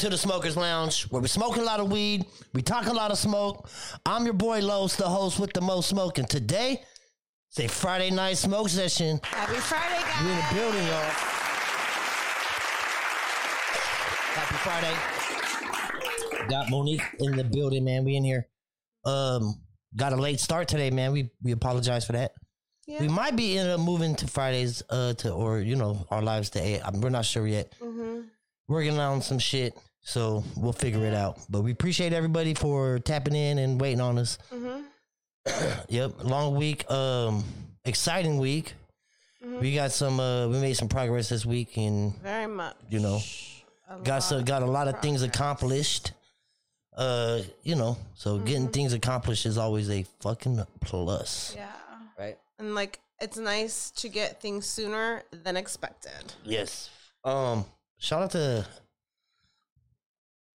To the Smokers Lounge, where we smoke a lot of weed, we talk a lot of smoke. I'm your boy Los, the host with the most smoke, and today it's a Friday night smoke session. Happy Friday, guys. We in the building, y'all. Happy Friday. Got Monique in the building, man. We in here. Um, got a late start today, man. We we apologize for that. Yeah. We might be end up moving to Fridays, uh, to or you know our lives to eight. We're not sure yet. Mm-hmm. Working on some shit, so we'll figure it out. But we appreciate everybody for tapping in and waiting on us. Mm-hmm. Yep, long week, um, exciting week. Mm-hmm. We got some. Uh, we made some progress this week, and Very much. you know, A got some, got a lot of things accomplished. Uh, you know, so getting Mm-hmm. things accomplished is always a fucking plus, Yeah. right? And like, it's nice to get things sooner than expected. Yes. Um, shout out to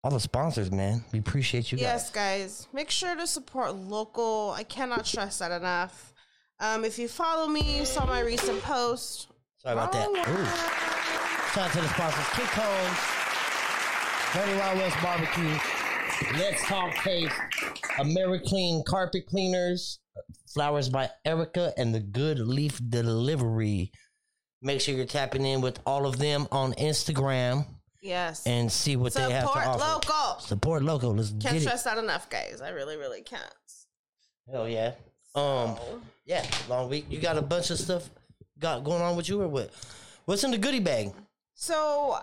all the sponsors, man. We appreciate you guys. Yes, guys. Make sure to support local. I cannot stress that enough. Um, if you follow me, you saw my recent post. Sorry about that. Oh, Ooh. Shout out to the sponsors: Kick Homes, Dirty Wild West Barbecue, Let's Talk Taste, Americlean Carpet Cleaners, Flowers by Erica, and the Good Leaf Delivery. Make sure you're tapping in with all of them on Instagram Yes. and see what they have to offer. support local. Support local. Let's Can't get it. stress that enough, guys. I really, really can't. Hell yeah. Um. So, Yeah. Long week. You got a bunch of stuff got going on with you or what? What's in the goodie bag? so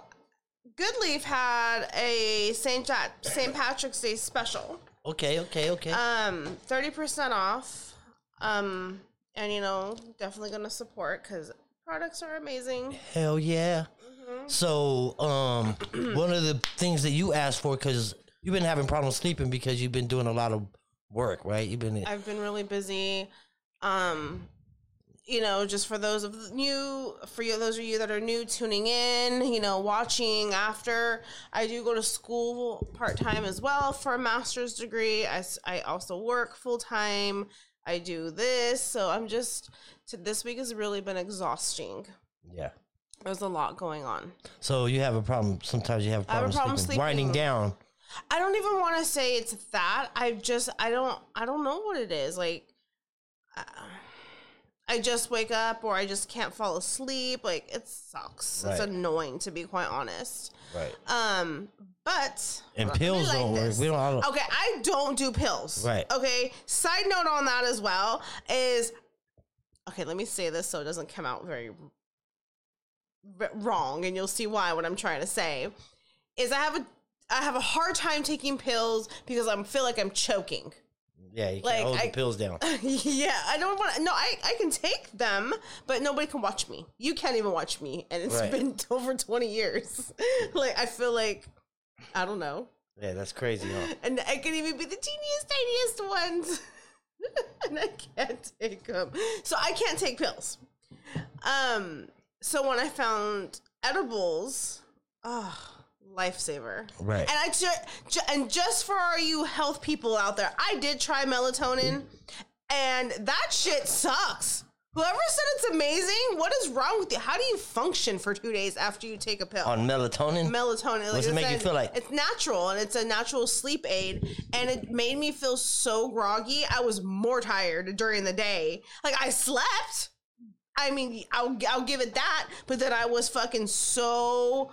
Goodleaf had a St. Jack, St. Patrick's Day special. Okay. Okay. Okay. Um, thirty percent off. Um, and you know, definitely gonna support because products are amazing. Hell yeah. Mm-hmm. So, um, one of the things that you asked for, because you've been having problems sleeping because you've been doing a lot of work, right? You've been, I've been really busy. Um, you know, just for those of new, for you, those of you that are new tuning in, you know, watching after, I do go to school part time as well for a master's degree. I, I also work full time. I do this, so I'm just. To, this week has really been exhausting. yeah. There's a lot going on. So you have a problem. Sometimes you have a I have a problem sleeping. Winding down. I don't even want to say it's that. I just I don't I don't know what it is. Like uh, I just wake up or I just can't fall asleep. Like it sucks. It's annoying to be quite honest. Right. Um, but And pills like don't work. We don't. I don't Okay, I don't do pills. Right. Okay. Side note on that as well is okay. Let me say this so it doesn't come out very wrong, and you'll see why. What I'm trying to say is I have a I have a hard time taking pills because I feel like I'm choking. yeah, you can't like, hold I- the pills down. yeah, I don't want. No, I, I can take them, but nobody can watch me. You can't even watch me, and it's Right. been over 20 years. like, I feel like, I don't know. Yeah, that's crazy, huh? And I can even be the teeniest, tiniest ones. and I can't take them. So I can't take pills. Um, so when I found edibles, oh, lifesaver. Right. And I ju- ju- and just for all you health people out there, I did try melatonin, and that shit sucks. Whoever said it's amazing, what is wrong with you? How do you function for two days after you take a pill? On melatonin. melatonin. Like What's it make you feel like? It's natural and it's a natural sleep aid, and it made me feel so groggy. I was more tired during the day. Like I slept. I mean, I'll I'll give it that, but then I was fucking so.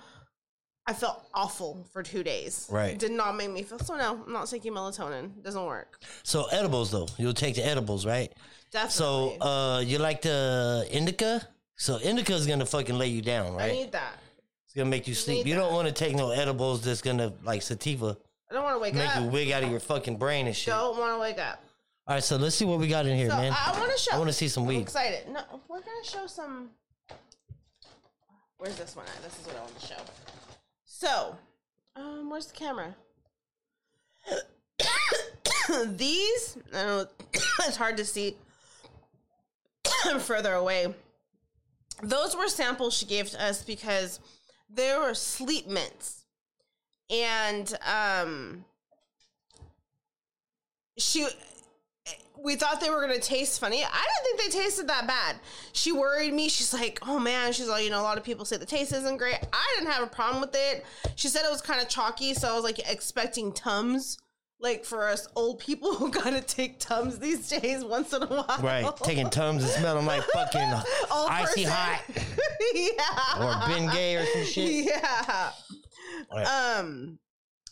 I felt awful for two days. Right. Did not make me feel so. No, I'm not taking melatonin. Doesn't work. so edibles, though, you'll take the edibles, right? So, Definitely. uh, you like the indica? So indica is gonna fucking lay you down, right? I need that. It's gonna make you sleep. need You don't that. want to take no edibles that's gonna like sativa I don't want to wake make up. Make you wig out of your fucking brain and shit. Don't want to wake up. Right, so let's see what we got in here, So man. I, want to show. I want to see some I'm excited. No, we're gonna show some. Where's this one at? This is what I want to show. So, um, where's the camera? These, I don't know, it's hard to see further away. Those were samples she gave to us because they were sleep mints, and um, she we thought they were gonna taste funny. I didn't think they tasted that bad. She worried me. She's like, "Oh man," she's like, "You know, a lot of people say the taste isn't great." I didn't have a problem with it. She said it was kind of chalky, so I was like expecting tums. Like for us old people who gotta take tums these days once in a while, Right, taking tums and smelling like fucking icy person. hot yeah, or Ben Gay or some shit. yeah. Right. Um,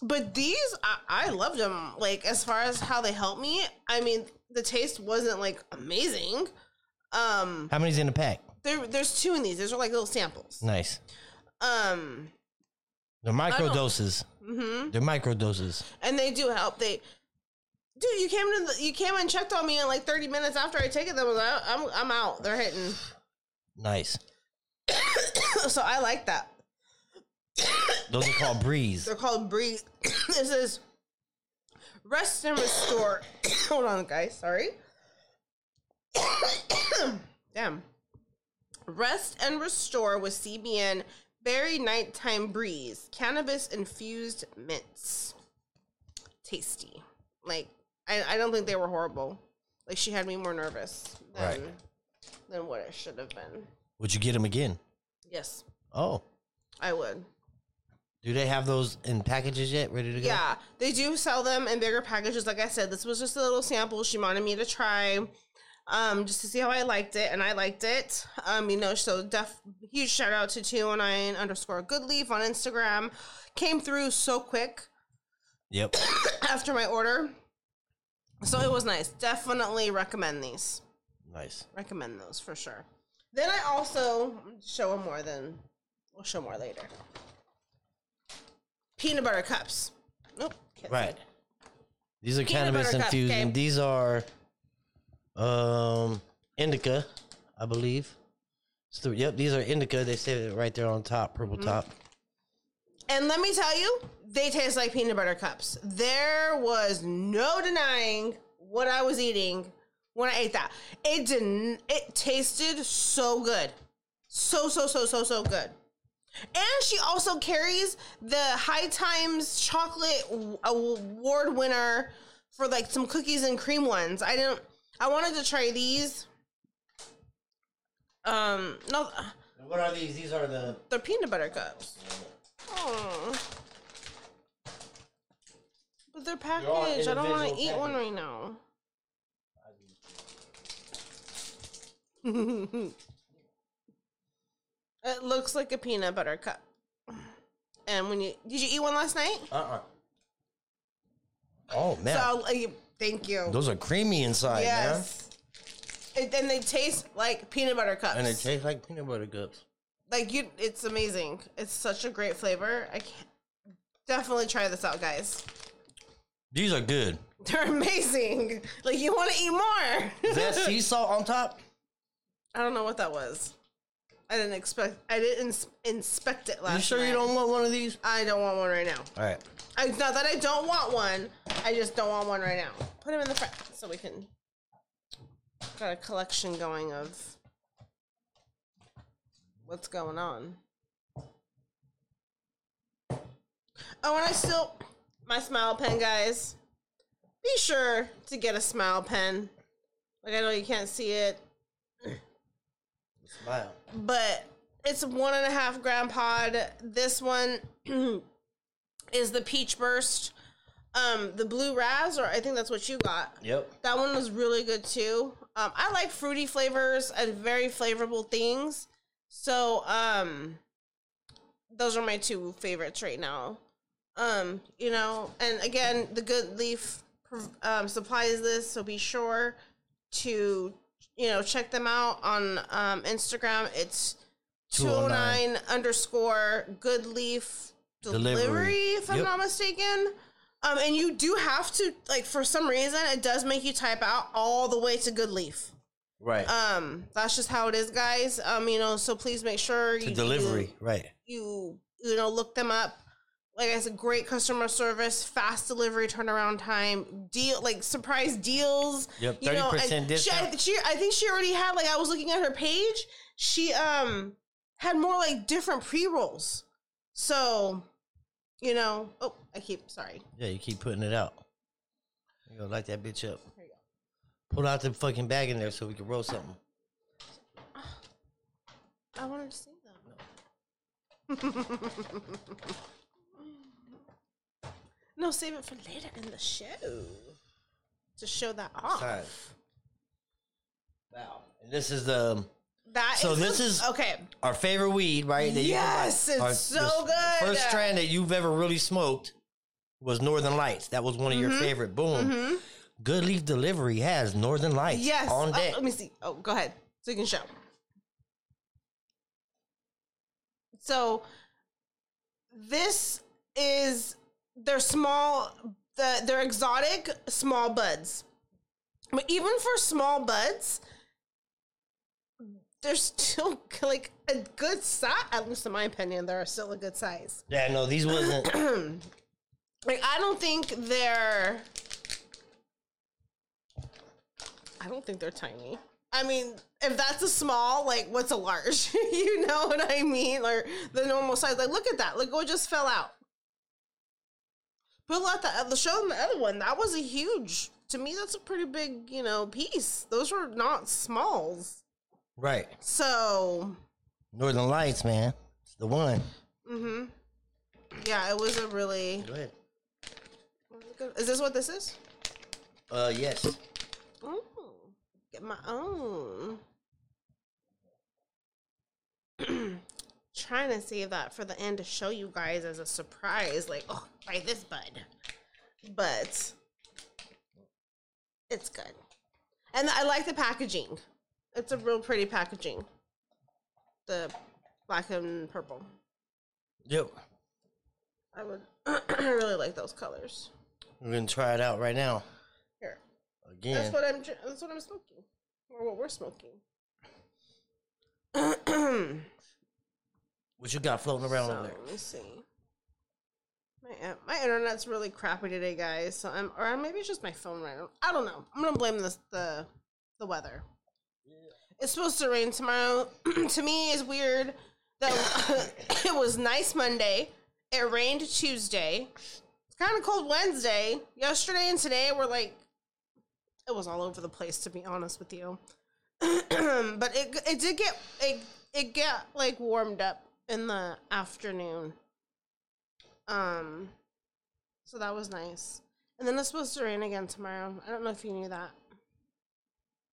but these I, I loved them. Like as far as how they helped me, I mean, the taste wasn't like amazing. Um, How many's in the pack? there there's two in these. These are like little samples. Nice. Um, They're micro doses. Mm-hmm. They're micro doses. and they do help. They. Dude, you came in. The, you came and checked on me in like thirty minutes after I take it. That was like, I'm I'm out. They're hitting. Nice. so I like that. Those are called breeze. They're called breeze. this is rest and restore. Hold on, guys. Sorry. Damn. Rest and restore with CBN berry nighttime breeze cannabis infused mints. Tasty. Like I, I don't think they were horrible. Like she had me more nervous than Right. than what it should have been. Would you get them again? Yes, Oh, I would. Do they have those in packages yet, ready to go? Yeah, they do sell them in bigger packages. Like I said, this was just a little sample she wanted me to try, um, just to see how I liked it, and I liked it. Um, you know, so def huge shout out to two one nine underscore good leaf on Instagram. Came through so quick Yep. after my order, so it was nice. Definitely recommend these. nice. Recommend those for sure. Then I also show them more. Then we'll show more later. Peanut butter cups. Nope. can't Right. it. These are Peanut cannabis butter cups, infused. okay. and These are um indica, I believe. It's the- yep, these are indica. They say it right there on top, purple Mm-hmm. top. And let me tell you, they taste like peanut butter cups. There was no denying what I was eating when I ate that. It didn't. It tasted so good, so so so so so good. And she also carries the High Times chocolate award winner for like some cookies and cream ones. I didn't. I wanted to try these. Um, no, What are these? These are the they're peanut butter cups. Oh. But they're packaged. I don't want to eat one right now. it looks like a peanut butter cup. And when you did you eat one last night? uh-uh. Oh man. So like, thank you. Those are creamy inside, yes. It, and they taste like peanut butter cups. And they taste like peanut butter cups. like you, it's amazing. It's such a great flavor. I can't definitely try this out, guys. These are good. They're amazing. Like you want to eat more. Is that sea salt on top? I don't know what that was. I didn't expect. I didn't ins- inspect it last. You sure night. you don't want one of these? I don't want one right now. All right. I, it's not that I don't want one. I just don't want one right now. Put them in the front so we can. Got a collection going of what's going on. Oh, and I still my smile pen, guys. Be sure to get a smile pen. Like I know you can't see it, Smile. but it's one and a half gram pod. This one is the peach burst. Um, the blue raz, or I think that's what you got. Yep. That one was really good too. Um, I like fruity flavors and very flavorful things. So, um, those are my two favorites right now. Um, you know, and again, the Good Leaf um, supplies this, so be sure to you know check them out on um, Instagram. It's two hundred 209 nine underscore Good Leaf delivery, Delivery. if I'm not mistaken. Um, and you do have to like for some reason it does make you type out all the way to Good Leaf. Right. Um, that's just how it is, guys. Um, you know, so please make sure to you delivery. right. You, you you know look them up. Like I said, great customer service, fast delivery turnaround time, deal like surprise deals. Yep, you know, 30% and She, I, discount. she, I think she already had like I was looking at her page. She um had more like different pre rolls. So, you know, oh, I keep sorry. Yeah, you keep putting it out. You gonna light that bitch up. Here you Pull out the fucking bag in there so we can roll something. I wanted to see them. no, save it for later in the show. To show that off. Wow. And this is the That So is this the- is- okay. our favorite weed, right? that you. Yes, it's Our- so good. First strand that you've ever really smoked was Northern Lights. That was one of your Mm-hmm. favorite. Boom. Good Leaf Delivery has Northern Lights Yes. on Oh, deck. let me see. Oh, go ahead. So you can show. So this is they're small the they're exotic small buds. But even for small buds, they're still like a good size. At least in my opinion, they're still a good size. yeah, no, these wasn't. Like I don't think they're I don't think they're tiny. I mean, if that's a small, like what's a large? you know what I mean? Or the normal size. Like look at that. Look what just fell out. Pull out the the show and the other one. That was a huge to me that's a pretty big, you know, piece. Those were not smalls. right. So Northern Lights, man. It's the one. mm-hmm. Yeah, it was a really Go ahead. is this what this is? Uh, yes. Ooh, get my own. Trying to save that for the end to show you guys as a surprise, like, oh, buy this bud. But it's good. And I like the packaging. It's a real pretty packaging. The black and purple. Yep. I would I really like those colors. We're gonna try it out right now. Here. Again. That's what I'm. That's what I'm smoking, or what we're smoking. What you got floating around so, over there? let me see. My uh, my internet's really crappy today, guys. So I'm, or maybe it's just my phone right now. I don't know. I'm gonna blame this the the weather. It's supposed to rain tomorrow. to me, is weird that it was nice Monday. It rained Tuesday. It's kind of cold Wednesday. Yesterday and today were like, it was all over the place. To be honest with you, but it it did get it it got like warmed up in the afternoon. Um, so that was nice. And then it's supposed to rain again tomorrow. I don't know if you knew that.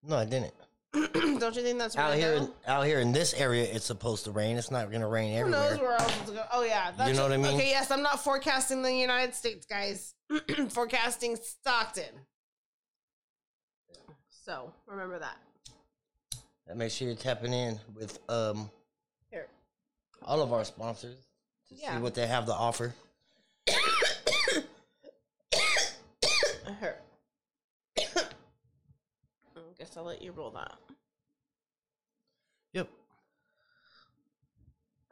No, I didn't. don't you think that's Out here, though? out here in this area, it's supposed to rain. It's not gonna rain Who knows everywhere. where else to go? Oh yeah, that's know what I mean? Okay, yes, I'm not forecasting the United States, guys. forecasting Stockton. So remember that. And make sure you're tapping in with um Here, all of our sponsors to Yeah. see what they have to offer. Here. I guess I'll let you roll that. Yep.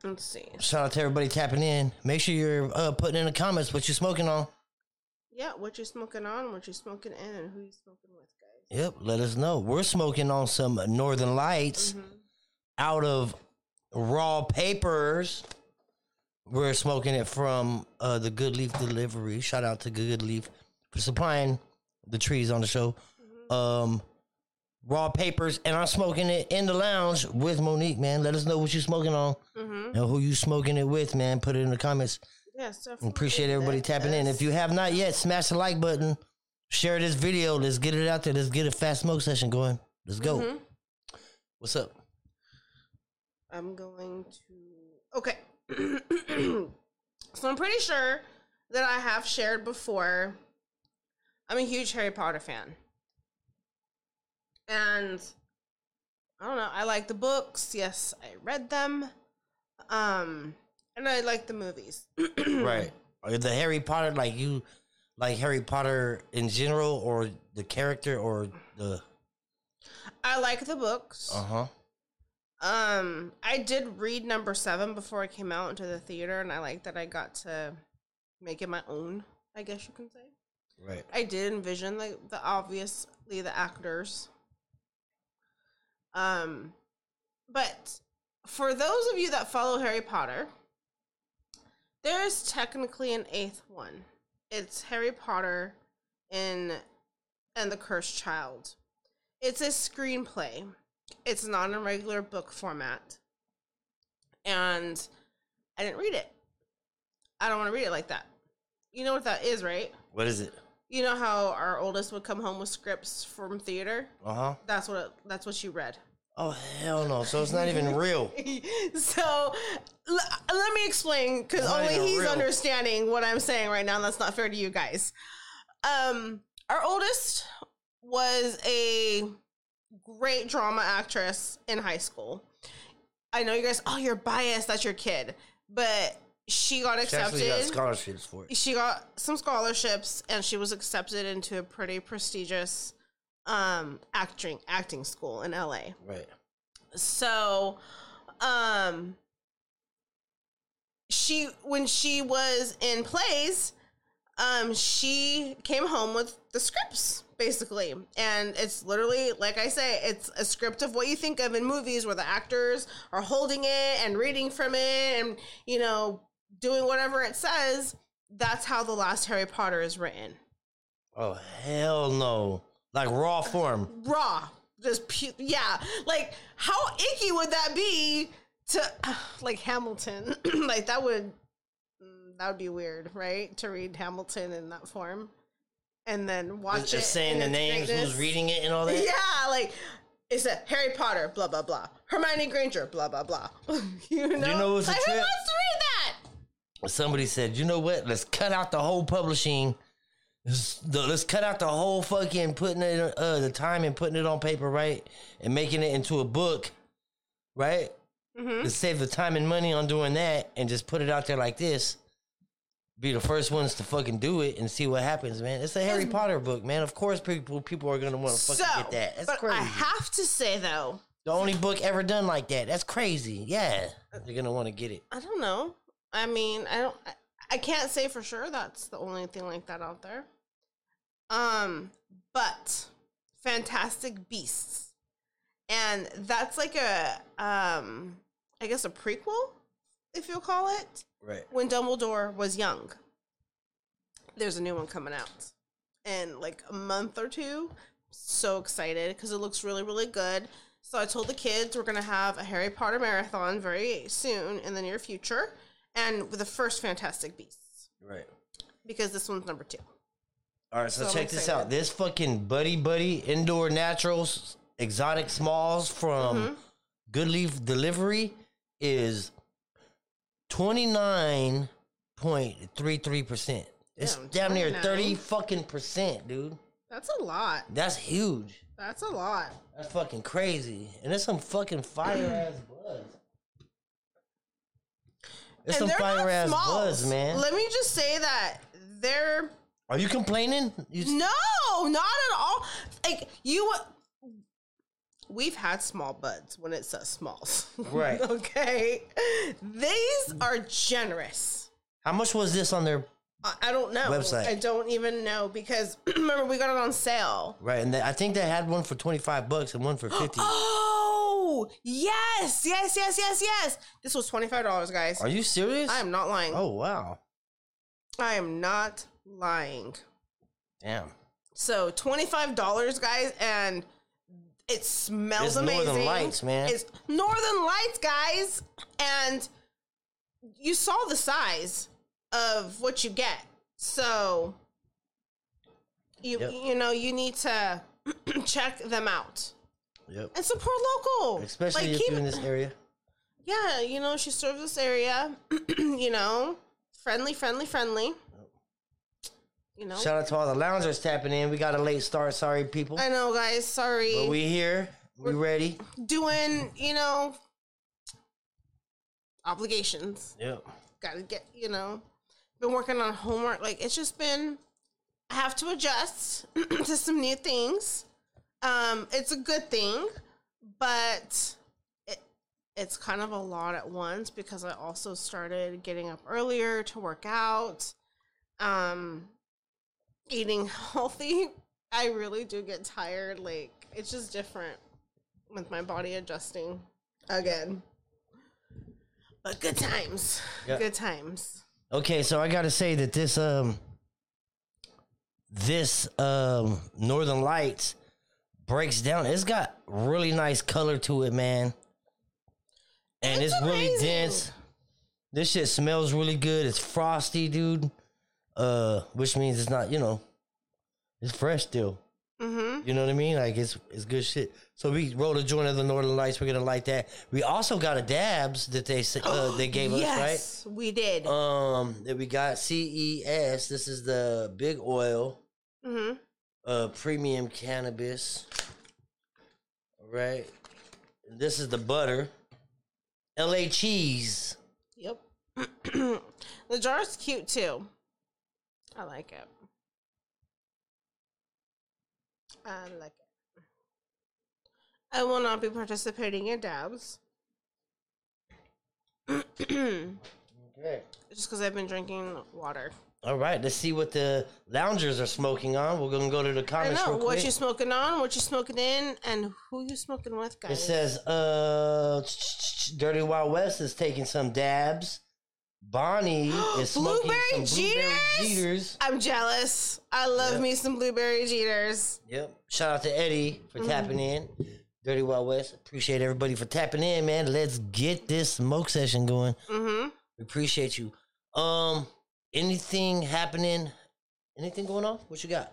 Let's see. Shout out to everybody tapping in. Make sure you're uh, putting in the comments what you're smoking on. Yeah, what you're smoking on, what you're smoking in, and who you smoking with, guys. Yep, let us know. We're smoking on some Northern Lights Mhm. out of raw papers. We're smoking it from uh, the Good Leaf Delivery. Shout out to Good Leaf for supplying the trees on the show. Um, raw papers, and I'm smoking it in the lounge with Monique. Man, let us know what you're smoking on Mhm. and who you smoking it with. Man, put it in the comments. Yes, definitely. Appreciate everybody tapping in. If you have not yet, smash the like button. Share this video. Let's get it out there. Let's get a fast smoke session going. Let's go. Mhm. What's up? I'm going to. Okay. so I'm pretty sure that I have shared before. I'm a huge Harry Potter fan. And I don't know, I like the books. Yes, I read them. Um and I like the movies. right. Are the Harry Potter like you like Harry Potter in general or the character or the I like the books. uh-huh. Um, I did read number seven before I came out into the theater, and I like that I got to make it my own. I guess you can say. Right. I did envision like the obviously the actors. Um, but for those of you that follow Harry Potter, there is technically an eighth one. It's Harry Potter in and the Cursed Child. It's a screenplay. It's not in regular book format. And I didn't read it. I don't want to read it like that. You know what that is, right? What is it? You know how our oldest would come home with scripts from theater? Uh huh. That's what it, that's what she read. Oh hell no! So it's not even real. so l- let me explain because only he's real. understanding what I'm saying right now. And that's not fair to you guys. Um, our oldest was a great drama actress in high school. I know you guys. Oh, you're biased. That's your kid, but she got She got accepted. scholarships for it. she got some scholarships, and she was accepted into a pretty prestigious um acting acting school in LA Right. so um she when she was in plays um she came home with the scripts basically and it's literally like i say it's a script of what you think of in movies where the actors are holding it and reading from it and you know doing whatever it says that's how the last harry potter is written. Oh hell no! Like raw form. raw. Just pu- yeah. Like how icky would that be to like hamilton? Like that would mm, that would be weird right? To read hamilton in that form and then watch Just, it just saying the names, who's reading it, and all that. yeah like it's a harry potter blah blah blah. Hermione granger blah blah blah. You know, you know? what's a like, who trip? wants to read that Somebody said, you know what? Let's cut out the whole publishing. Let's, let's cut out the whole fucking putting it uh the time and putting it on paper, right? And making it into a book, right? Mhm. Let's save the time and money on doing that and just put it out there like this. Be the first ones to fucking do it and see what happens, man. It's a Harry Potter book, man. Of course, people people are gonna want to fucking so get that. That's but crazy. i have to say though the only book ever done like that. That's crazy. Yeah, they're gonna want to get it. I don't know. I mean, I don't. I, I can't say for sure that's the only thing like that out there. Um, but Fantastic Beasts, and that's like a um, I guess a prequel, if you'll call it. Right. When Dumbledore was young. There's a new one coming out in like a month or two. So excited because it looks really, really good. So I told the kids we're gonna have a Harry Potter marathon very soon in the near future, and with the first Fantastic Beasts Right. because this one's number two. All right, so, So I'm check this excited. out. This fucking Buddy Buddy Indoor Naturals Exotic Smalls from Mm-hmm. Good Leaf Delivery is 29.33%. It's Damn, damn near 29. 30 fucking percent, dude. That's a lot. That's huge. That's a lot. That's fucking crazy. And it's some fucking fire ass buzz. It's some and they're fire ass buzz, man. Let me just say that they're Are you complaining? You, No, not at all. Like you We've had small buds when it says smalls. Right. okay. These are generous. How much was this on their I, don't know. Website. I don't even know because remember we got it on sale. right? And they, I think they had one for 25 bucks and one for 50. Oh yes, yes, yes, yes, yes. This was twenty five dollars, guys. Are you serious? I am not lying. Oh wow. I am not lying. Damn. So twenty five dollars, guys, and it smells It's amazing. Northern Lights, man. It's Northern Lights, guys, and you saw the size of what you get. So you Yep. you know you need to check them out Yep. and support local, Especially Like, if keep- you're in this area. Yeah, you know she serves this area. you know, friendly, friendly, friendly. You know, Shout out to all the loungers tapping in. We got a late start. Sorry, people. I know, guys. Sorry. But we here. We ready. doing, you know, obligations. Yep. Got to get, you know, been working on homework. Like it's just been, I have to adjust to some new things. Um, it's a good thing, but it it's kind of a lot at once because I also started getting up earlier to work out. Um, eating healthy. I really do get tired. Like it's just different with my body adjusting again. But good times. Yeah. Good times. Okay, so I gotta say that this um this um Northern Lights breaks down. It's got really nice color to it, man. And It's it's, really dense. This shit smells really good. It's frosty, dude. Uh, which means it's not, you know, it's fresh still. Mm-hmm. You know what I mean? Like it's it's good shit. So we rolled a joint of the Northern Lights. We're gonna light that. We also got a dabs that they uh, they gave us, right? yes, we did. Um, that we got CES. This is the big oil, mm-hmm. Uh, premium cannabis. All right. This is the butter. LA cheese. Yep. the jar's cute too. I like it. I like it. I will not be participating in dabs. Okay. Just because I've been drinking water. All right. Let's see what the loungers are smoking on. We're gonna go to the I comments know real what quick. you smoking on, what you smoking in, and who you smoking with, guys. It guys. says, uh, Dirty Wild West is taking some dabs. Bonnie is smoking Blueberry some blueberry Jeeters? Jeeters. I'm jealous. I love Yep. me some blueberry jeeters. Yep. Shout out to Eddie for Mm-hmm. tapping in. Dirty Wild West. Appreciate everybody for tapping in, man. Let's get this smoke session going. Mm-hmm. We appreciate you. Um, anything happening? Anything going on? What you got?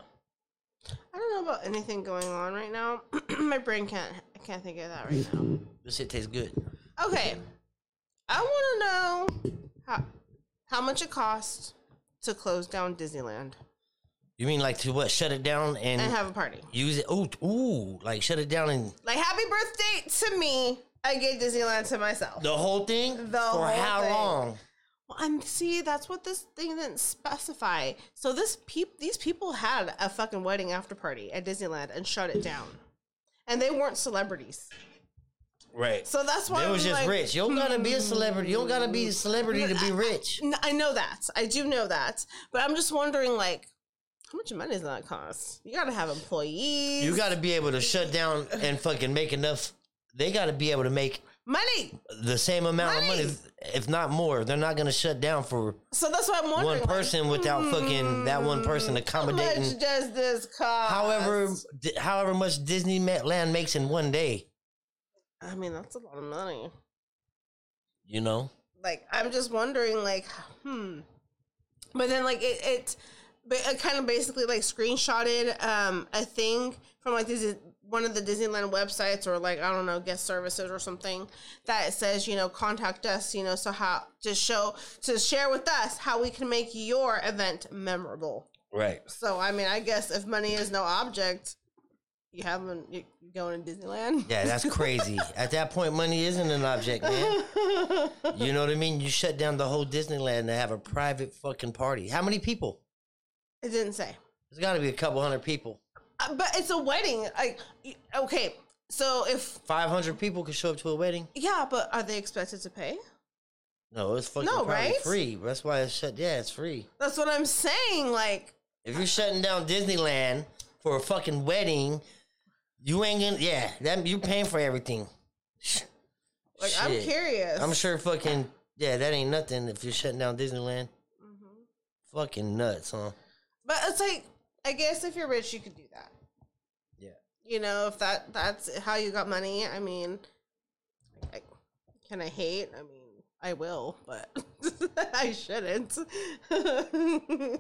I don't know about anything going on right now. My brain can't. I can't think of that right now. This shit tastes good. Okay, I want to know how how much it costs to close down Disneyland You mean like to what? Shut it down and, and have a party. use it? Ooh, ooh, like shut it down and Like happy birthday to me. I gave Disneyland to myself. the whole thing The for whole how thing. long? Well, I'm see that's what this thing didn't specify. So this peop these people had a fucking wedding after party at Disneyland and shut it down, and they weren't celebrities. Right. So that's why They I was just like, rich. You don't gotta be a celebrity. You don't gotta be a celebrity to be rich. I know that. I do know that. But I'm just wondering, like, how much money does that cost? You gotta have employees. You gotta be able to shut down and fucking make enough. They gotta be able to make money. the same amount Money. of money, if not more. They're not gonna shut down for So that's why I'm wondering. one person without fucking that one person like, How accommodating. much does this cost? However, di- however much Disneyland makes in one day, I mean, that's a lot of money. you know. Like, I'm just wondering, like, hmm. But then, like, it, it, but it kind of basically like screenshotted um a thing from like this one of the Disneyland websites or like I don't know guest services or something that it says you know contact us you know so how to show to share with us how we can make your event memorable. Right. So I mean I guess if money is no object, you haven't you going to Disneyland. Yeah, that's crazy. At that point, money isn't an object, man. You know what I mean? You shut down the whole Disneyland to have a private fucking party. How many people? it didn't say. There's got to be a couple hundred people. Uh, but it's a wedding. Like, okay, so if 500 people could show up to a wedding. yeah, but are they expected to pay? No, it's fucking No, right? free. That's why it's shut. Yeah, it's free. That's what I'm saying. Like, If you're shutting down Disneyland for a fucking wedding, you ain't gonna. Yeah, that you're paying for everything. like I'm curious. I'm sure fucking yeah, that ain't nothing if you're shutting down Disneyland. Mhm. Fucking nuts, huh? But it's like, I guess if you're rich, you could do that. Yeah. You know, if that that's how you got money. I mean, I, can I hate? I mean, I will, but I shouldn't.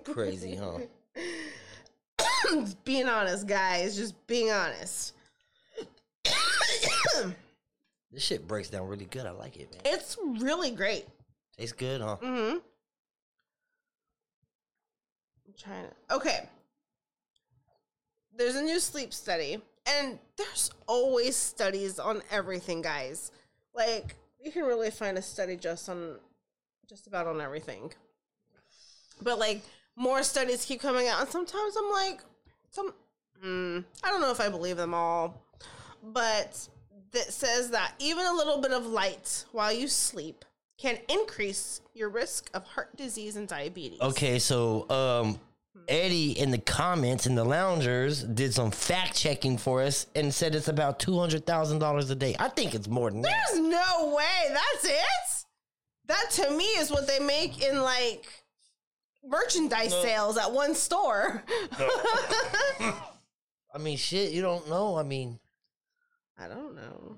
Crazy, huh? Being honest, guys. Just being honest. This shit breaks down really good. I like it, man. It's really great. Tastes good, huh? Mm-hmm. I'm trying to. Okay. There's a new sleep study, and there's always studies on everything, guys. Like you can really find a study just on, just about on everything. But like more studies keep coming out, and sometimes I'm like, some, mm, I don't know if I believe them all, but that says that even a little bit of light while you sleep can increase your risk of heart disease and diabetes. Okay, so um Mm-hmm. Eddie in the comments in the loungers did some fact checking for us and said it's about two hundred thousand dollars a day. I think it's more than that. There's no way. That's it. That to me is what they make in like merchandise No. sales at one store. I mean, shit, you don't know. I mean, I don't know.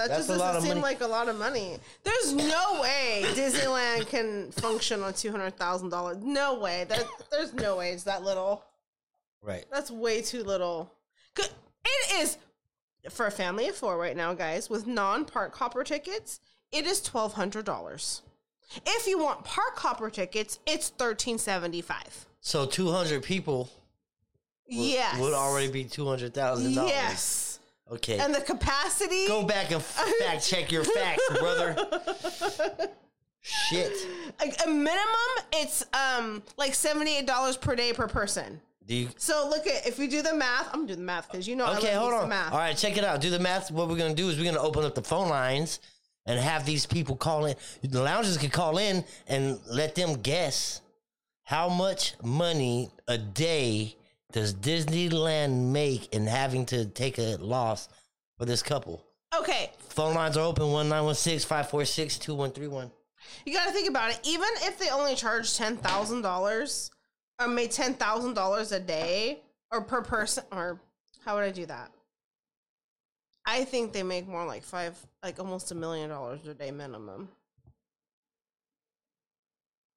That That's just doesn't seem money. like a lot of money. There's no way Disneyland can function on two hundred thousand dollars. No way. That there's no way it's that little. right? That's way too little. It is for a family of four right now, guys, with non-park hopper tickets. It is twelve hundred dollars. If you want park hopper tickets, it's thirteen seventy five. So two hundred people would, Yes, would already be two hundred thousand dollars. yes. Okay. And the capacity. Go back and fact check your facts, brother. Shit. a, a minimum it's um like $78 per day per person Do you? so look at if we do the math i'm doing the math because you know Okay, hold on. math All right, check it out. Do the math. What we're gonna do is we're gonna open up the phone lines and have these people call in. The lounges can call in and let them guess how much money a day does Disneyland make in having to take a loss for this couple. okay Phone lines are open 1916-546-2131. you got to think about it even if they only charge $10000 or made $10000 a day or per person or how would i do that i think they make more like five like almost a million dollars a day minimum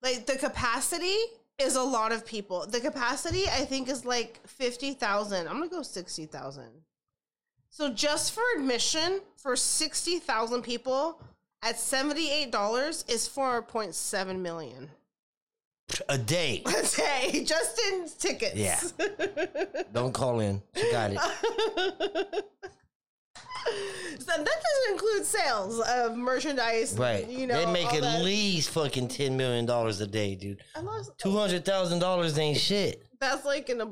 like the capacity is a lot of people. The capacity I think is like 50,000. I'm going to go 60,000. So just for admission for 60,000 people at $78 is 4.7 million. A day. A day just in tickets. Yeah. Don't call in. She got it. so that doesn't include sales of merchandise. Right. You know, they make at that. least fucking ten million dollars a day, dude. Two hundred thousand dollars ain't shit. That's like in a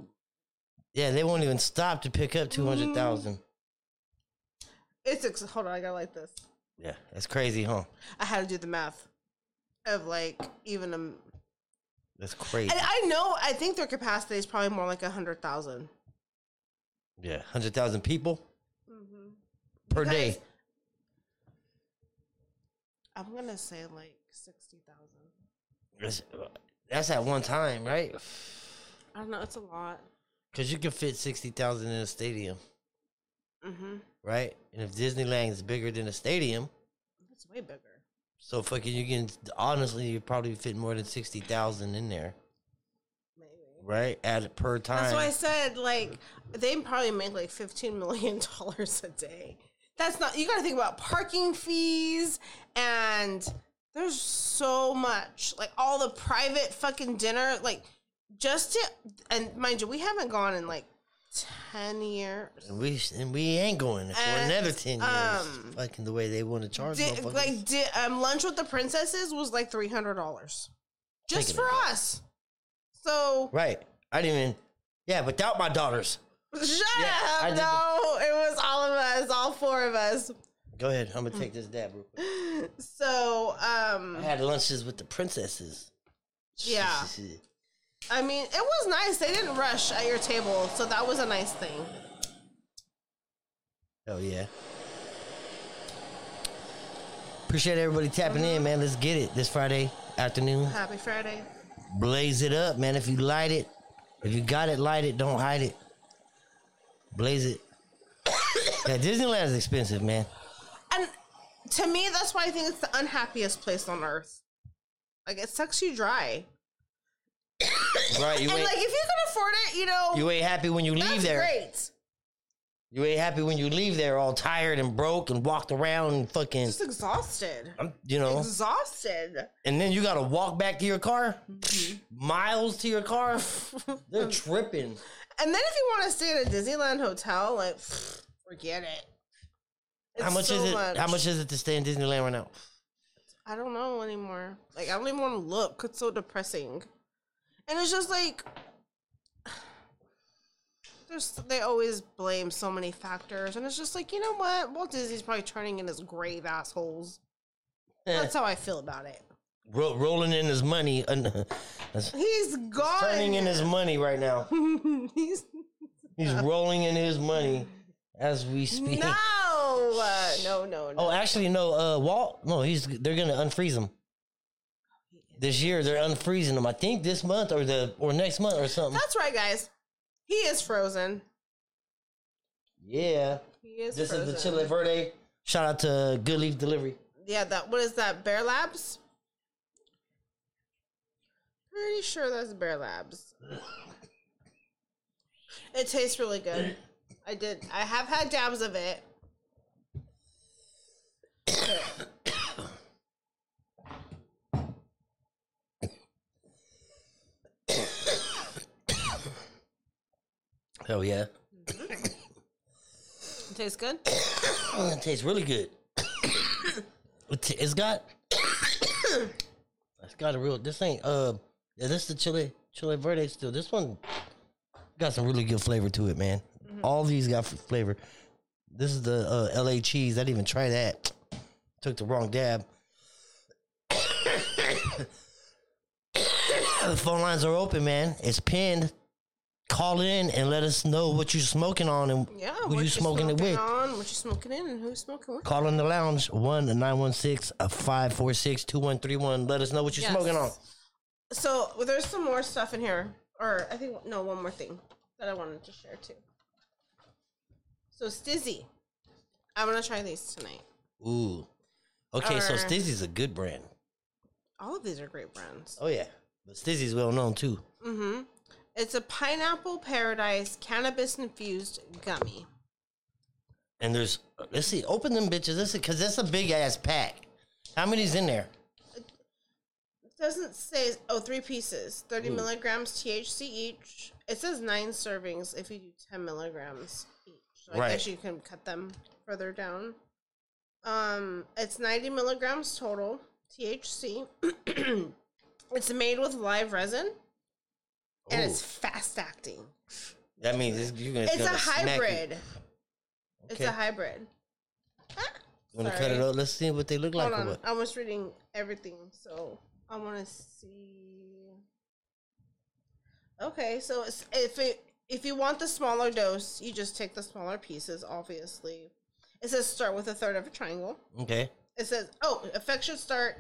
Yeah, they won't even stop to pick up two hundred thousand. Mm. it's ex- hold on, I gotta like this. Yeah, that's crazy, huh? I had to do the math of like even a That's crazy. And I know, I think their capacity is probably more like a hundred thousand Yeah, hundred thousand people per day. I'm gonna say like sixty thousand. That's, that's at one time, right? I don't know. It's a lot. Because you can fit sixty thousand in a stadium, Mm-hmm. right? And if Disneyland is bigger than a stadium, It's way bigger. so fucking you can honestly you probably fit more than sixty thousand in there, Maybe. right? At per time. That's why I said like they probably make like fifteen million dollars a day. That's not. You got to think about parking fees and there's so much like all the private fucking dinner like just to and mind you we haven't gone in like 10 years And we and we ain't going for And, another ten years. um, fucking the way they want to charge. Di- like di- um, lunch with the princesses was like three hundred dollars, just Thinking for us. So right? I didn't even. Yeah, without my daughters. shut Yeah, up! No, it was all us, all four of us. Go ahead. I'm gonna take this dab. Real quick. So um, I had lunches with the princesses. Yeah. I mean, it was nice. They didn't rush at your table, so that was a nice thing. Oh yeah. Appreciate everybody tapping in, man. Let's get it this Friday afternoon. Happy Friday. Blaze it up, man. If you light it, if you got it, light it. Don't hide it. Blaze it. Yeah, Disneyland is expensive, man. And to me, that's why I think it's the unhappiest place on earth. Like it sucks you dry. Right? You and ain't, like if you can afford it, you know, you ain't happy when you leave that's there. great. You ain't happy when you leave there all tired and broke and walked around and fucking, Just exhausted. I'm- you know. Exhausted. And then you gotta walk back to your car, mm-hmm. miles to your car. They're tripping. And then if you want to stay at a Disneyland hotel, like forget it. how much so is it? How much is it to stay in Disneyland right now? I don't know anymore. Like I don't even want to look. It's so depressing. And it's just like there's they always blame so many factors, and it's just like you know what? Walt Disney's probably turning in his grave assholes. Eh. That's how I feel about it. Ro- rolling in his money, He's gone. turning in his money right now. He's He's rolling in his money as we speak. no, uh, no, no, no. Oh, actually, no. Uh, Walt, no, he's they're gonna unfreeze him this year. They're unfreezing him. I think this month or the or next month or something. That's right, guys. He is frozen. Yeah. He is This frozen. is the Chile Verde. Shout out to Good Leaf Delivery. Yeah, that what is that? Bear Labs? Pretty sure that's Bear Labs. It tastes really good. I did. I have had dabs of it. Hell yeah. It tastes good. Oh, it tastes really good. It's got. it's got a real. This ain't. Uh, yeah, this the chili chili verde still. This one got some really good flavor to it, man. All these got flavor. This is the uh, LA cheese. I didn't even try that. Took the wrong dab. the phone lines are open, man. It's pinned. Call in and let us know what you're smoking on and Yeah. who you smoking it with. On, what you smoking in, and who's smoking with? Call in the lounge 1 916 546 2131. Let us know what you're Yes. smoking on. So well, there's some more stuff in here, or I think no, one more thing that I wanted to share too. So Stizzy, I'm gonna try these tonight. Ooh. Okay, so Or- Stizzy's a good brand. All of these are great brands. Oh, yeah. But Stizzy's well known too. Mm-hmm. It's a pineapple paradise cannabis infused gummy. And there's, let's see, open them bitches. Let's see, because that's a big ass pack. How many's in there? It doesn't say oh three pieces, 30 Ooh. milligrams THC each. It says nine servings if you do ten milligrams So I guess you can cut them further down. Um, it's ninety milligrams total THC. it's made with live resin and it's fast acting. That means it's, you're gonna, It's a gonna hybrid. It's Okay. a hybrid. Ah, You wanna cut it up? Let's see what they look like Hold or on. I was reading everything, so I want to see. Okay, so it's, if it if you want the smaller dose, you just take the smaller pieces. Obviously, it says start with a third of a triangle. Okay. It says oh, effect should start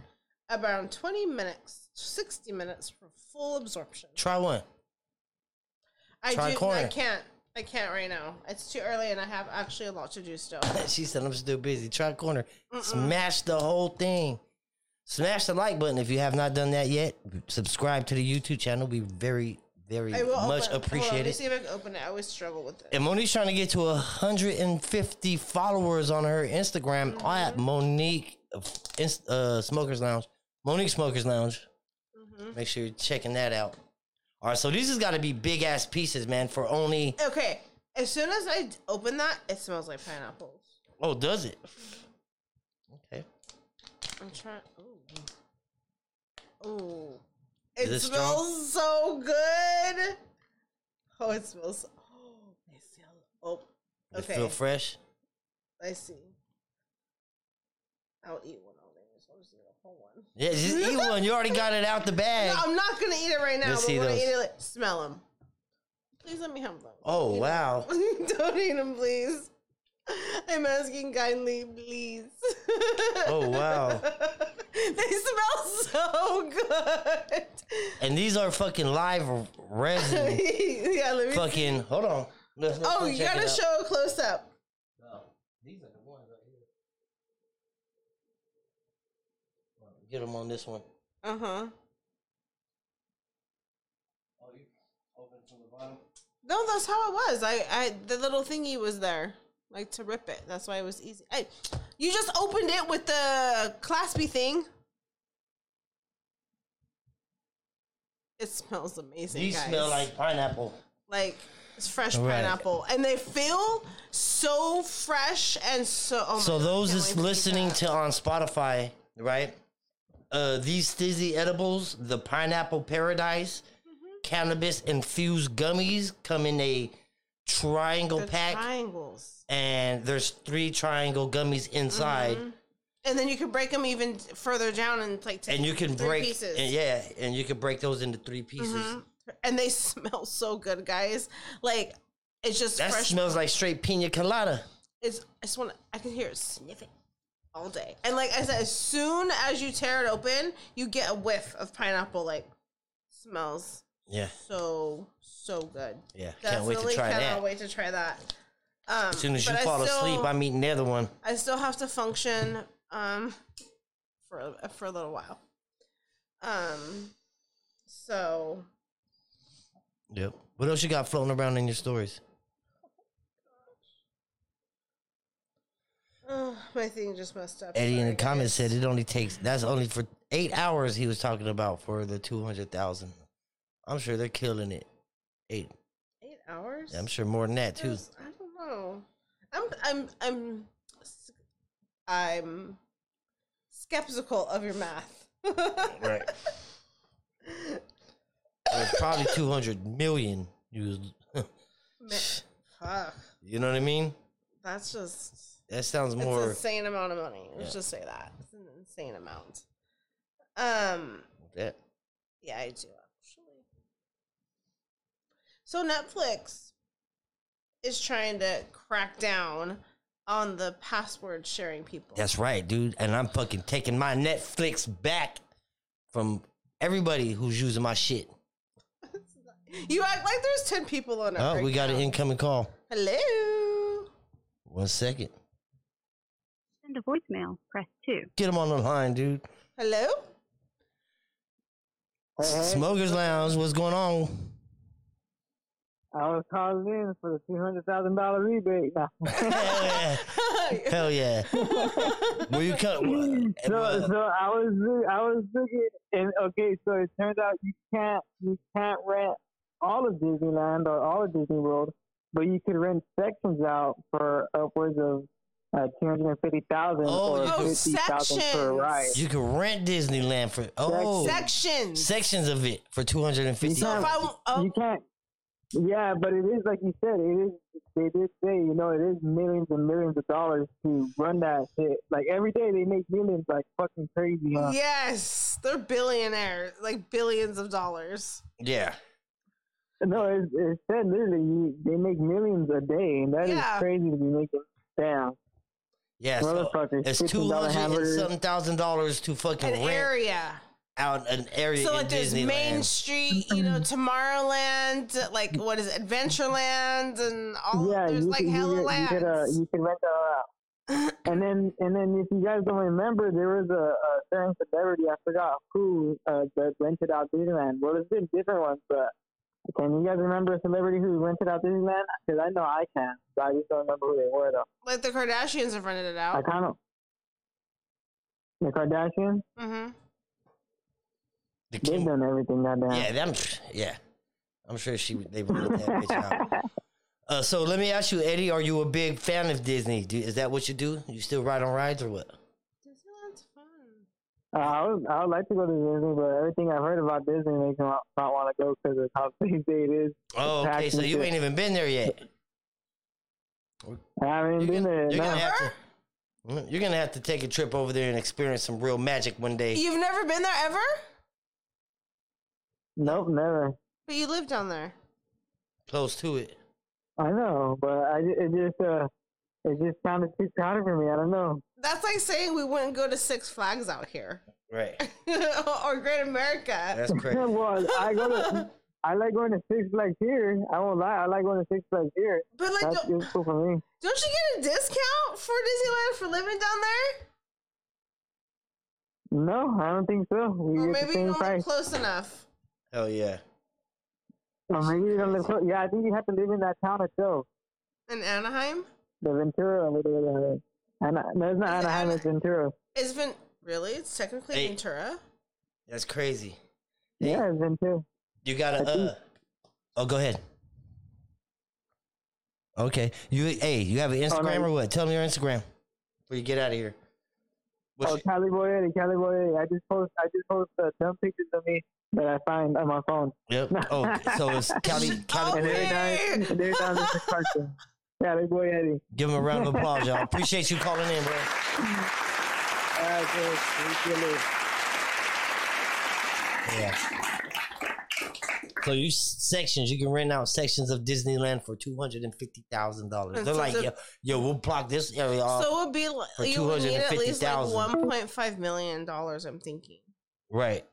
around twenty minutes, sixty minutes for full absorption. Try one. I Try do. I can't. I can't right now. It's too early, and I have actually a lot to do still. she said, I'm still busy. Try a corner. Smash the whole thing. Smash the like button if you have not done that yet. Subscribe to the YouTube channel. We very, very much open, on, Let me see if I can open it. I always struggle with it. And Monique's trying to get to 150 followers on her Instagram Mm-hmm. at Monique uh, uh, Smokers Lounge. Monique Smokers Lounge. Mm-hmm. Make sure you're checking that out. All right, so these has got to be big ass pieces, man. For only Okay, as soon as I open that, it smells like pineapples. oh, does it? Okay. I'm trying. Ooh. Ooh. It smells so good. Oh, it smells. Oh. Oh, Does it okay. feel fresh? I see. I'll eat one. I'll just want to see the whole one. Yeah, just eat one. You already got it out the bag. No, I'm not gonna eat it right now. Let's but see I those. eat it, like, smell them. Please let me have them. Oh wow. Don't eat them, please. I'm asking kindly, please. Oh, wow. they smell so good. And these are fucking live resin. yeah, let me. fucking hold on. Let's- let's oh, you gotta show a close up. No, these are the ones right here. Get them on this one. Uh huh. Oh, you open from the bottom. No, that's how it was. I, I, the little thingy was there, like to rip it. That's why it was easy. Hey, you just opened it with the claspy thing. It smells amazing. These guys. smell like pineapple. like it's fresh Right. pineapple, and they feel so fresh and so. Oh So God, those is wait to listening to on Spotify, right? Uh, these Stizzy edibles, the pineapple paradise, Mm-hmm. cannabis infused gummies come in a triangle the pack, triangles, and there's three triangle gummies inside, Mm-hmm. and then you can break them even further down and like and you can break, pieces. and yeah, and you can break those into three pieces. Mhm. and they smell so good, guys. Like it's just That fresh. smells like straight pina colada. It's I just want I can hear it sniffing all day. And like I said, as soon as you tear it open, you get a whiff of pineapple like smells Yeah, so so good. yeah. Can't wait to try cannot that. wait to try that. Um, As soon as you fall still- asleep, I'm eating the other one. I still have to function um for for a little while. Um so Yep. What else you got floating around in your stories? uh, my thing just messed up. Eddie in the comments said it only takes that's only for eight hours he was talking about for the two hundred thousand. I'm sure they're killing it. Eight. 8 hours? I'm sure more than that too. I don't know. I'm I'm I'm I'm skeptical of your math. Right. There's probably two hundred million. You, Fuck. you know what I mean? That's just That sounds it's more. insane amount of money. Let's Yeah. just say that. It's an insane amount. Um That, yeah, I do. So Netflix is trying to crack down on the password sharing people. that's right, dude. And I'm fucking taking my Netflix back from everybody who's using my shit. You act like there's 10 people on it. Oh, right we got an incoming call. Hello. One second. Send a voicemail. Press 2. Get them on the line, dude. Hello? Smokers Lounge, what's going on? I was calling in for the two hundred thousand dollar rebate. Nah. Hell yeah. Where you cut? so, so I was, I was looking, and okay, so it turns out you can't, you can't rent all of Disneyland or all of Disney World, but you could rent sections out for upwards of uh, two hundred and fifty thousand Oh, or you- Oh, fifty thousand per sections. ride. You can rent Disneyland for oh Sections. sections of it for two hundred and fifty. So if I oh, You can't. Yeah, but it is like you said. It is. They did say, you know, it is millions and millions of dollars to run that shit. Like every day they make millions, like fucking crazy. Huh? yes, they're billionaires, like billions of dollars. Yeah, No, it, it said literally you, they make millions a day, and that is Yeah. crazy to be making. Damn, yeah. So it's fifteen two dollar hundred and hamburgers. something thousand dollars to fucking An rent area. Out an area So in like there's Main Street, you know, Tomorrowland, like what is it, Adventureland, and all. Yeah, there's you like could, you, hella you lands. could, uh, you could rent that out. and then, and then, if you guys don't remember, there was a, a certain celebrity I forgot who uh, that rented out Disneyland. Well, there's been different ones, but can you guys remember a celebrity who rented out Disneyland? Because I know I can, but I just don't remember who they were though. like the Kardashians have rented it out. I kind of the Kardashians. hmm The They've Kim- done everything goddamn. yeah, them. Yeah, I'm sure she they rented that bitch out. Uh, so let me ask you, Eddie, are you a big fan of Disney? Do, is that what you do? You still ride on rides or what? Disneyland's fun. Uh, I would, I would like to go to Disney, but everything I've heard about Disney makes me not, not want to go because of how safe it is. Oh, okay. So you ain't even been there yet. I haven't You're been gonna, there. you're no. gonna have to. You're gonna have to take a trip over there and experience some real magic one day. You've never been there ever, Nope, never. but you live down there. Close to it. I know, but I it just uh, it just sounded too crowded for me. I don't know. That's like saying we wouldn't go to Six Flags out here Right. or Great America. That's crazy. well, I go to. I like going to Six Flags here. I won't lie. I like going to Six Flags here. But like, That's don't, cool for me. don't you get a discount for Disneyland for living down there? No, I don't think so. We Or get maybe the you same don't price. live close enough. Hell yeah. Or maybe you don't live close. Yeah, I think you have to live in that town itself. In Anaheim? The Ventura or whatever that is. Ana- no, it's not Is Anaheim. Ana- It's Ventura. Is Vin really? It's technically Hey. Ventura. That's crazy. Hey, Yeah, it's Ventura. You gotta. Uh, oh, go ahead. Okay. You hey, you have an Instagram no. or what? Tell me your Instagram before you get out of here. What's Oh, Cali Boy Eddie, Cali Boy I just post, I just post uh, dumb pictures of me that I find on my phone. Yep. Oh, so it's Cali. Cali. And every time, and every time it's a cartoon. Cali Boy Eddie. Give him a round of applause, y'all. Appreciate you calling in, bro. All right, good. You later. Yeah. So you sections, you can rent out sections of Disneyland for two hundred and fifty thousand dollars. They're so like, the- yo, yo, we'll block this area off. So it would be like for you would need at least like one point five million dollars. I'm thinking. right.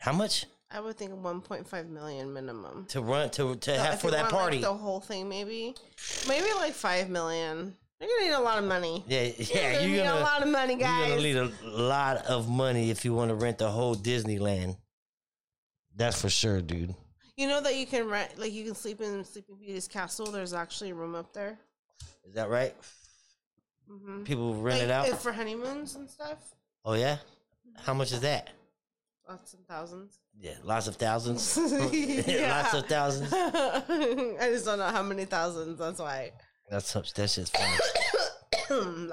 How much? I would think 1.5 million minimum. to run to to So have for that want, like, party. the whole thing, maybe, maybe like five million. You're gonna need a lot of money. yeah, yeah. You're gonna you're need gonna a lot of money, guys. you're gonna need a lot of money if you want to rent the whole Disneyland. That's for sure, dude. You know that you can rent, like you can sleep in Sleeping Beauty's castle. There's actually a room up there. Is that right? hmm People rent like, it out. for honeymoons and stuff. oh yeah, how much is that? Lots and thousands. Yeah, lots of thousands. Yeah. lots of thousands. I just don't know how many thousands. That's why. That's that's just funny.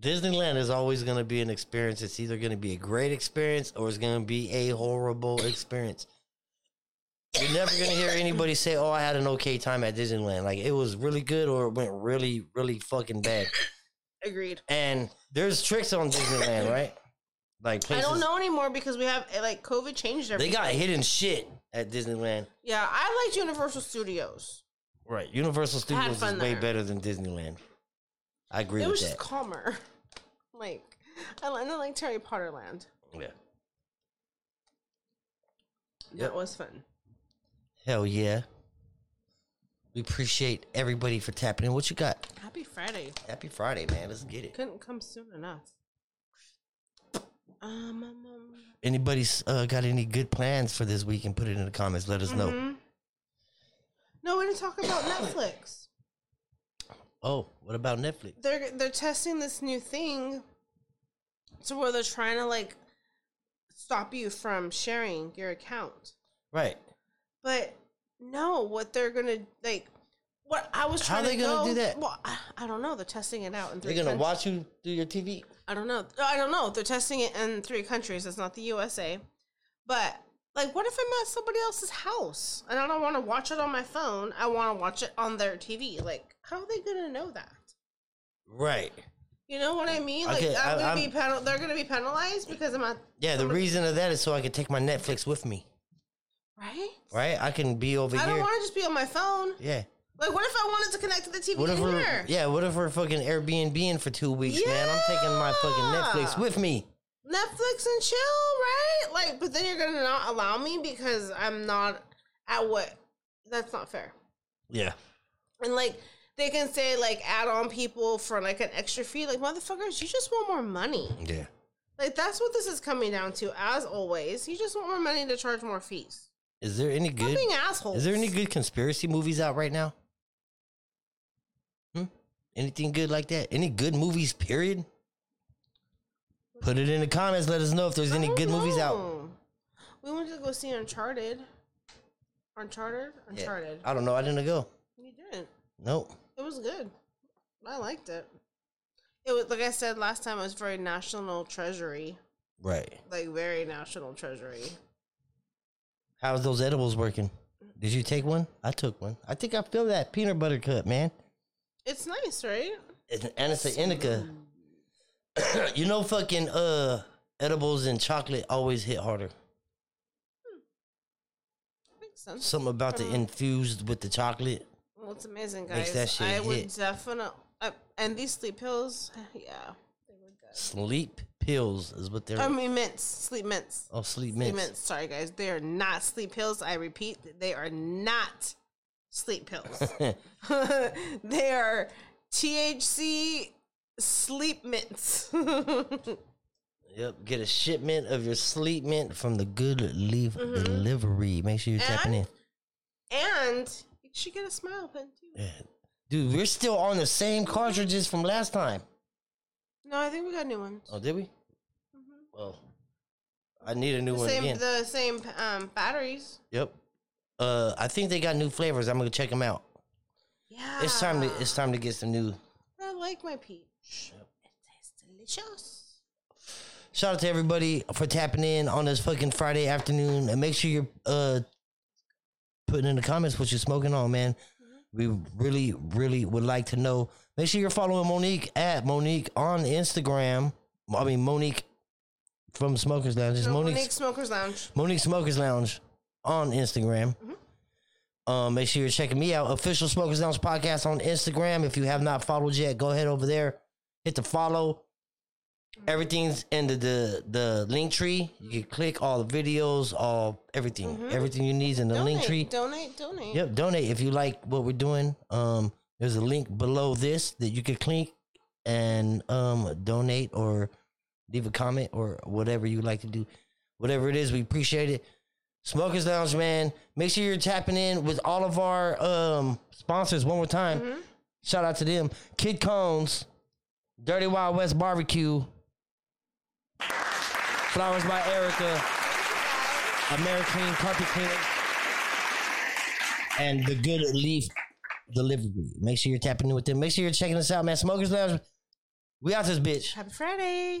Disneyland is always going to be an experience. It's either going to be a great experience or it's going to be a horrible experience. You're never going to hear anybody say, "Oh, I had an okay time at Disneyland." Like it was really good or it went really, really fucking bad. Agreed. And there's tricks on Disneyland, right? Like I don't know anymore because we have like COVID changed everything. They got hidden shit at Disneyland. Yeah, I liked Universal Studios. Right. Universal Studios is way there. better than Disneyland. I agree it with was that. just calmer. Like I like Harry Potter Land. yeah. That Yep. was fun. Hell yeah. We appreciate everybody for tapping in. What you got? Happy Friday. Happy Friday, man. Let's get it. Couldn't come soon enough. Um, um, um. Anybody's uh, got any good plans for this week and put it in the comments. Let us know. Mhm. No, we didn't talk about Netflix. Oh, what about Netflix? They're they're testing this new thing, so where they're trying to like stop you from sharing your account. Right. But no, what they're gonna like, what I was How trying they to gonna go- do that? Well, I, I don't know. They're testing it out in 3 They're going to countries. watch you do your TV? I don't know. Oh, I don't know. They're testing it in three countries. It's not the USA. But like, what if I'm at somebody else's house and I don't want to watch it on my phone? I want to watch it on their TV. Like, how are they gonna know that? Right. You know what I mean? Like, Okay, I'm I- gonna I'm- be penal- They're gonna be penalized because I'm at Yeah, the reason of that is so I can take my Netflix with me. right. Right? I can be over here. I don't want to just be on my phone. yeah. Like, what if I wanted to connect to the TV What if in we're here? yeah? What if we're fucking Airbnb in for two weeks, man? I'm taking my fucking Netflix with me. Netflix and chill, right? Like, but then you're gonna not allow me because I'm not at what? That's not fair. Yeah. And like, they can say like add on people for like an extra fee. Like, motherfuckers, you just want more money. Yeah. Like, that's what this is coming down to. As always, you just want more money to charge more fees. Is there any good? being assholes. Is there any good conspiracy movies out right now? Anything good like that? Any good movies? Period. Put it in the comments. Let us know if there's any good movies out. We went to go see Uncharted. Uncharted. Yeah. Uncharted. I don't know. I didn't go. You didn't. Nope. It was good. I liked it. It was like I said last time. It was very national treasury, Right. like very national treasury. How's those edibles working? Did you take one? I took one. I think I feel that peanut butter cut, man. It's nice, right? It's, and it's an indica. you know, fucking uh, edibles and chocolate always hit harder. Makes sense. Something about the infused with the chocolate. Well, it's amazing, guys. Makes that shit I would hit. definitely. Uh, and these sleep pills, yeah, they were good. Sleep pills is what they're. I mean, mints, sleep mints. oh, sleep Sleep mints. mints. Sorry, guys. They are not sleep pills. I repeat, they are not sleep pills. they are THC sleep mints. Yep, get a shipment of your sleep mint from the Good Leaf Mhm. Delivery. Make sure you're tapping in. and and you should get a smile pen too. Yeah. Dude, we're still on the same cartridges from last time. No, I think we got new ones. Oh, did we? Mhm. Well, I need a new The one same, again. the same um, batteries. Yep. Uh, I think they got new flavors. I'm gonna check them out. Yeah, It's time to it's time to get some new. I like my peach. It tastes delicious. Shout out to everybody for tapping in on this fucking Friday afternoon, and make sure you're uh putting in the comments what you're smoking on, man. We really, really would like to know. Make sure you're following Monique at Monique on Instagram. I mean Monique from Smokers Lounge. It's Monique Smokers Lounge. Monique Smokers Lounge on Instagram. Um, make sure you're checking me out. Official Smokers Lounge podcast on Instagram. If you have not followed yet, go ahead over there, hit the follow. Everything's in the, the the link tree. You can click all the videos, all everything, everything you need is in the link tree. donate, donate, donate. Yep, donate if you like what we're doing. Um, there's a link below this that you can click and um donate or leave a comment or whatever you like to do. Whatever it is, we appreciate it. Smokers Lounge, man. Make sure you're tapping in with all of our um sponsors one more time. Shout out to them. Kid Cones, Dirty Wild West Barbecue, Flowers by Erica, American Carpet Cleaner, and the Good Leaf Delivery. Make sure you're tapping in with them. Make sure you're checking us out, man. Smokers Lounge. We out this bitch. Happy Friday.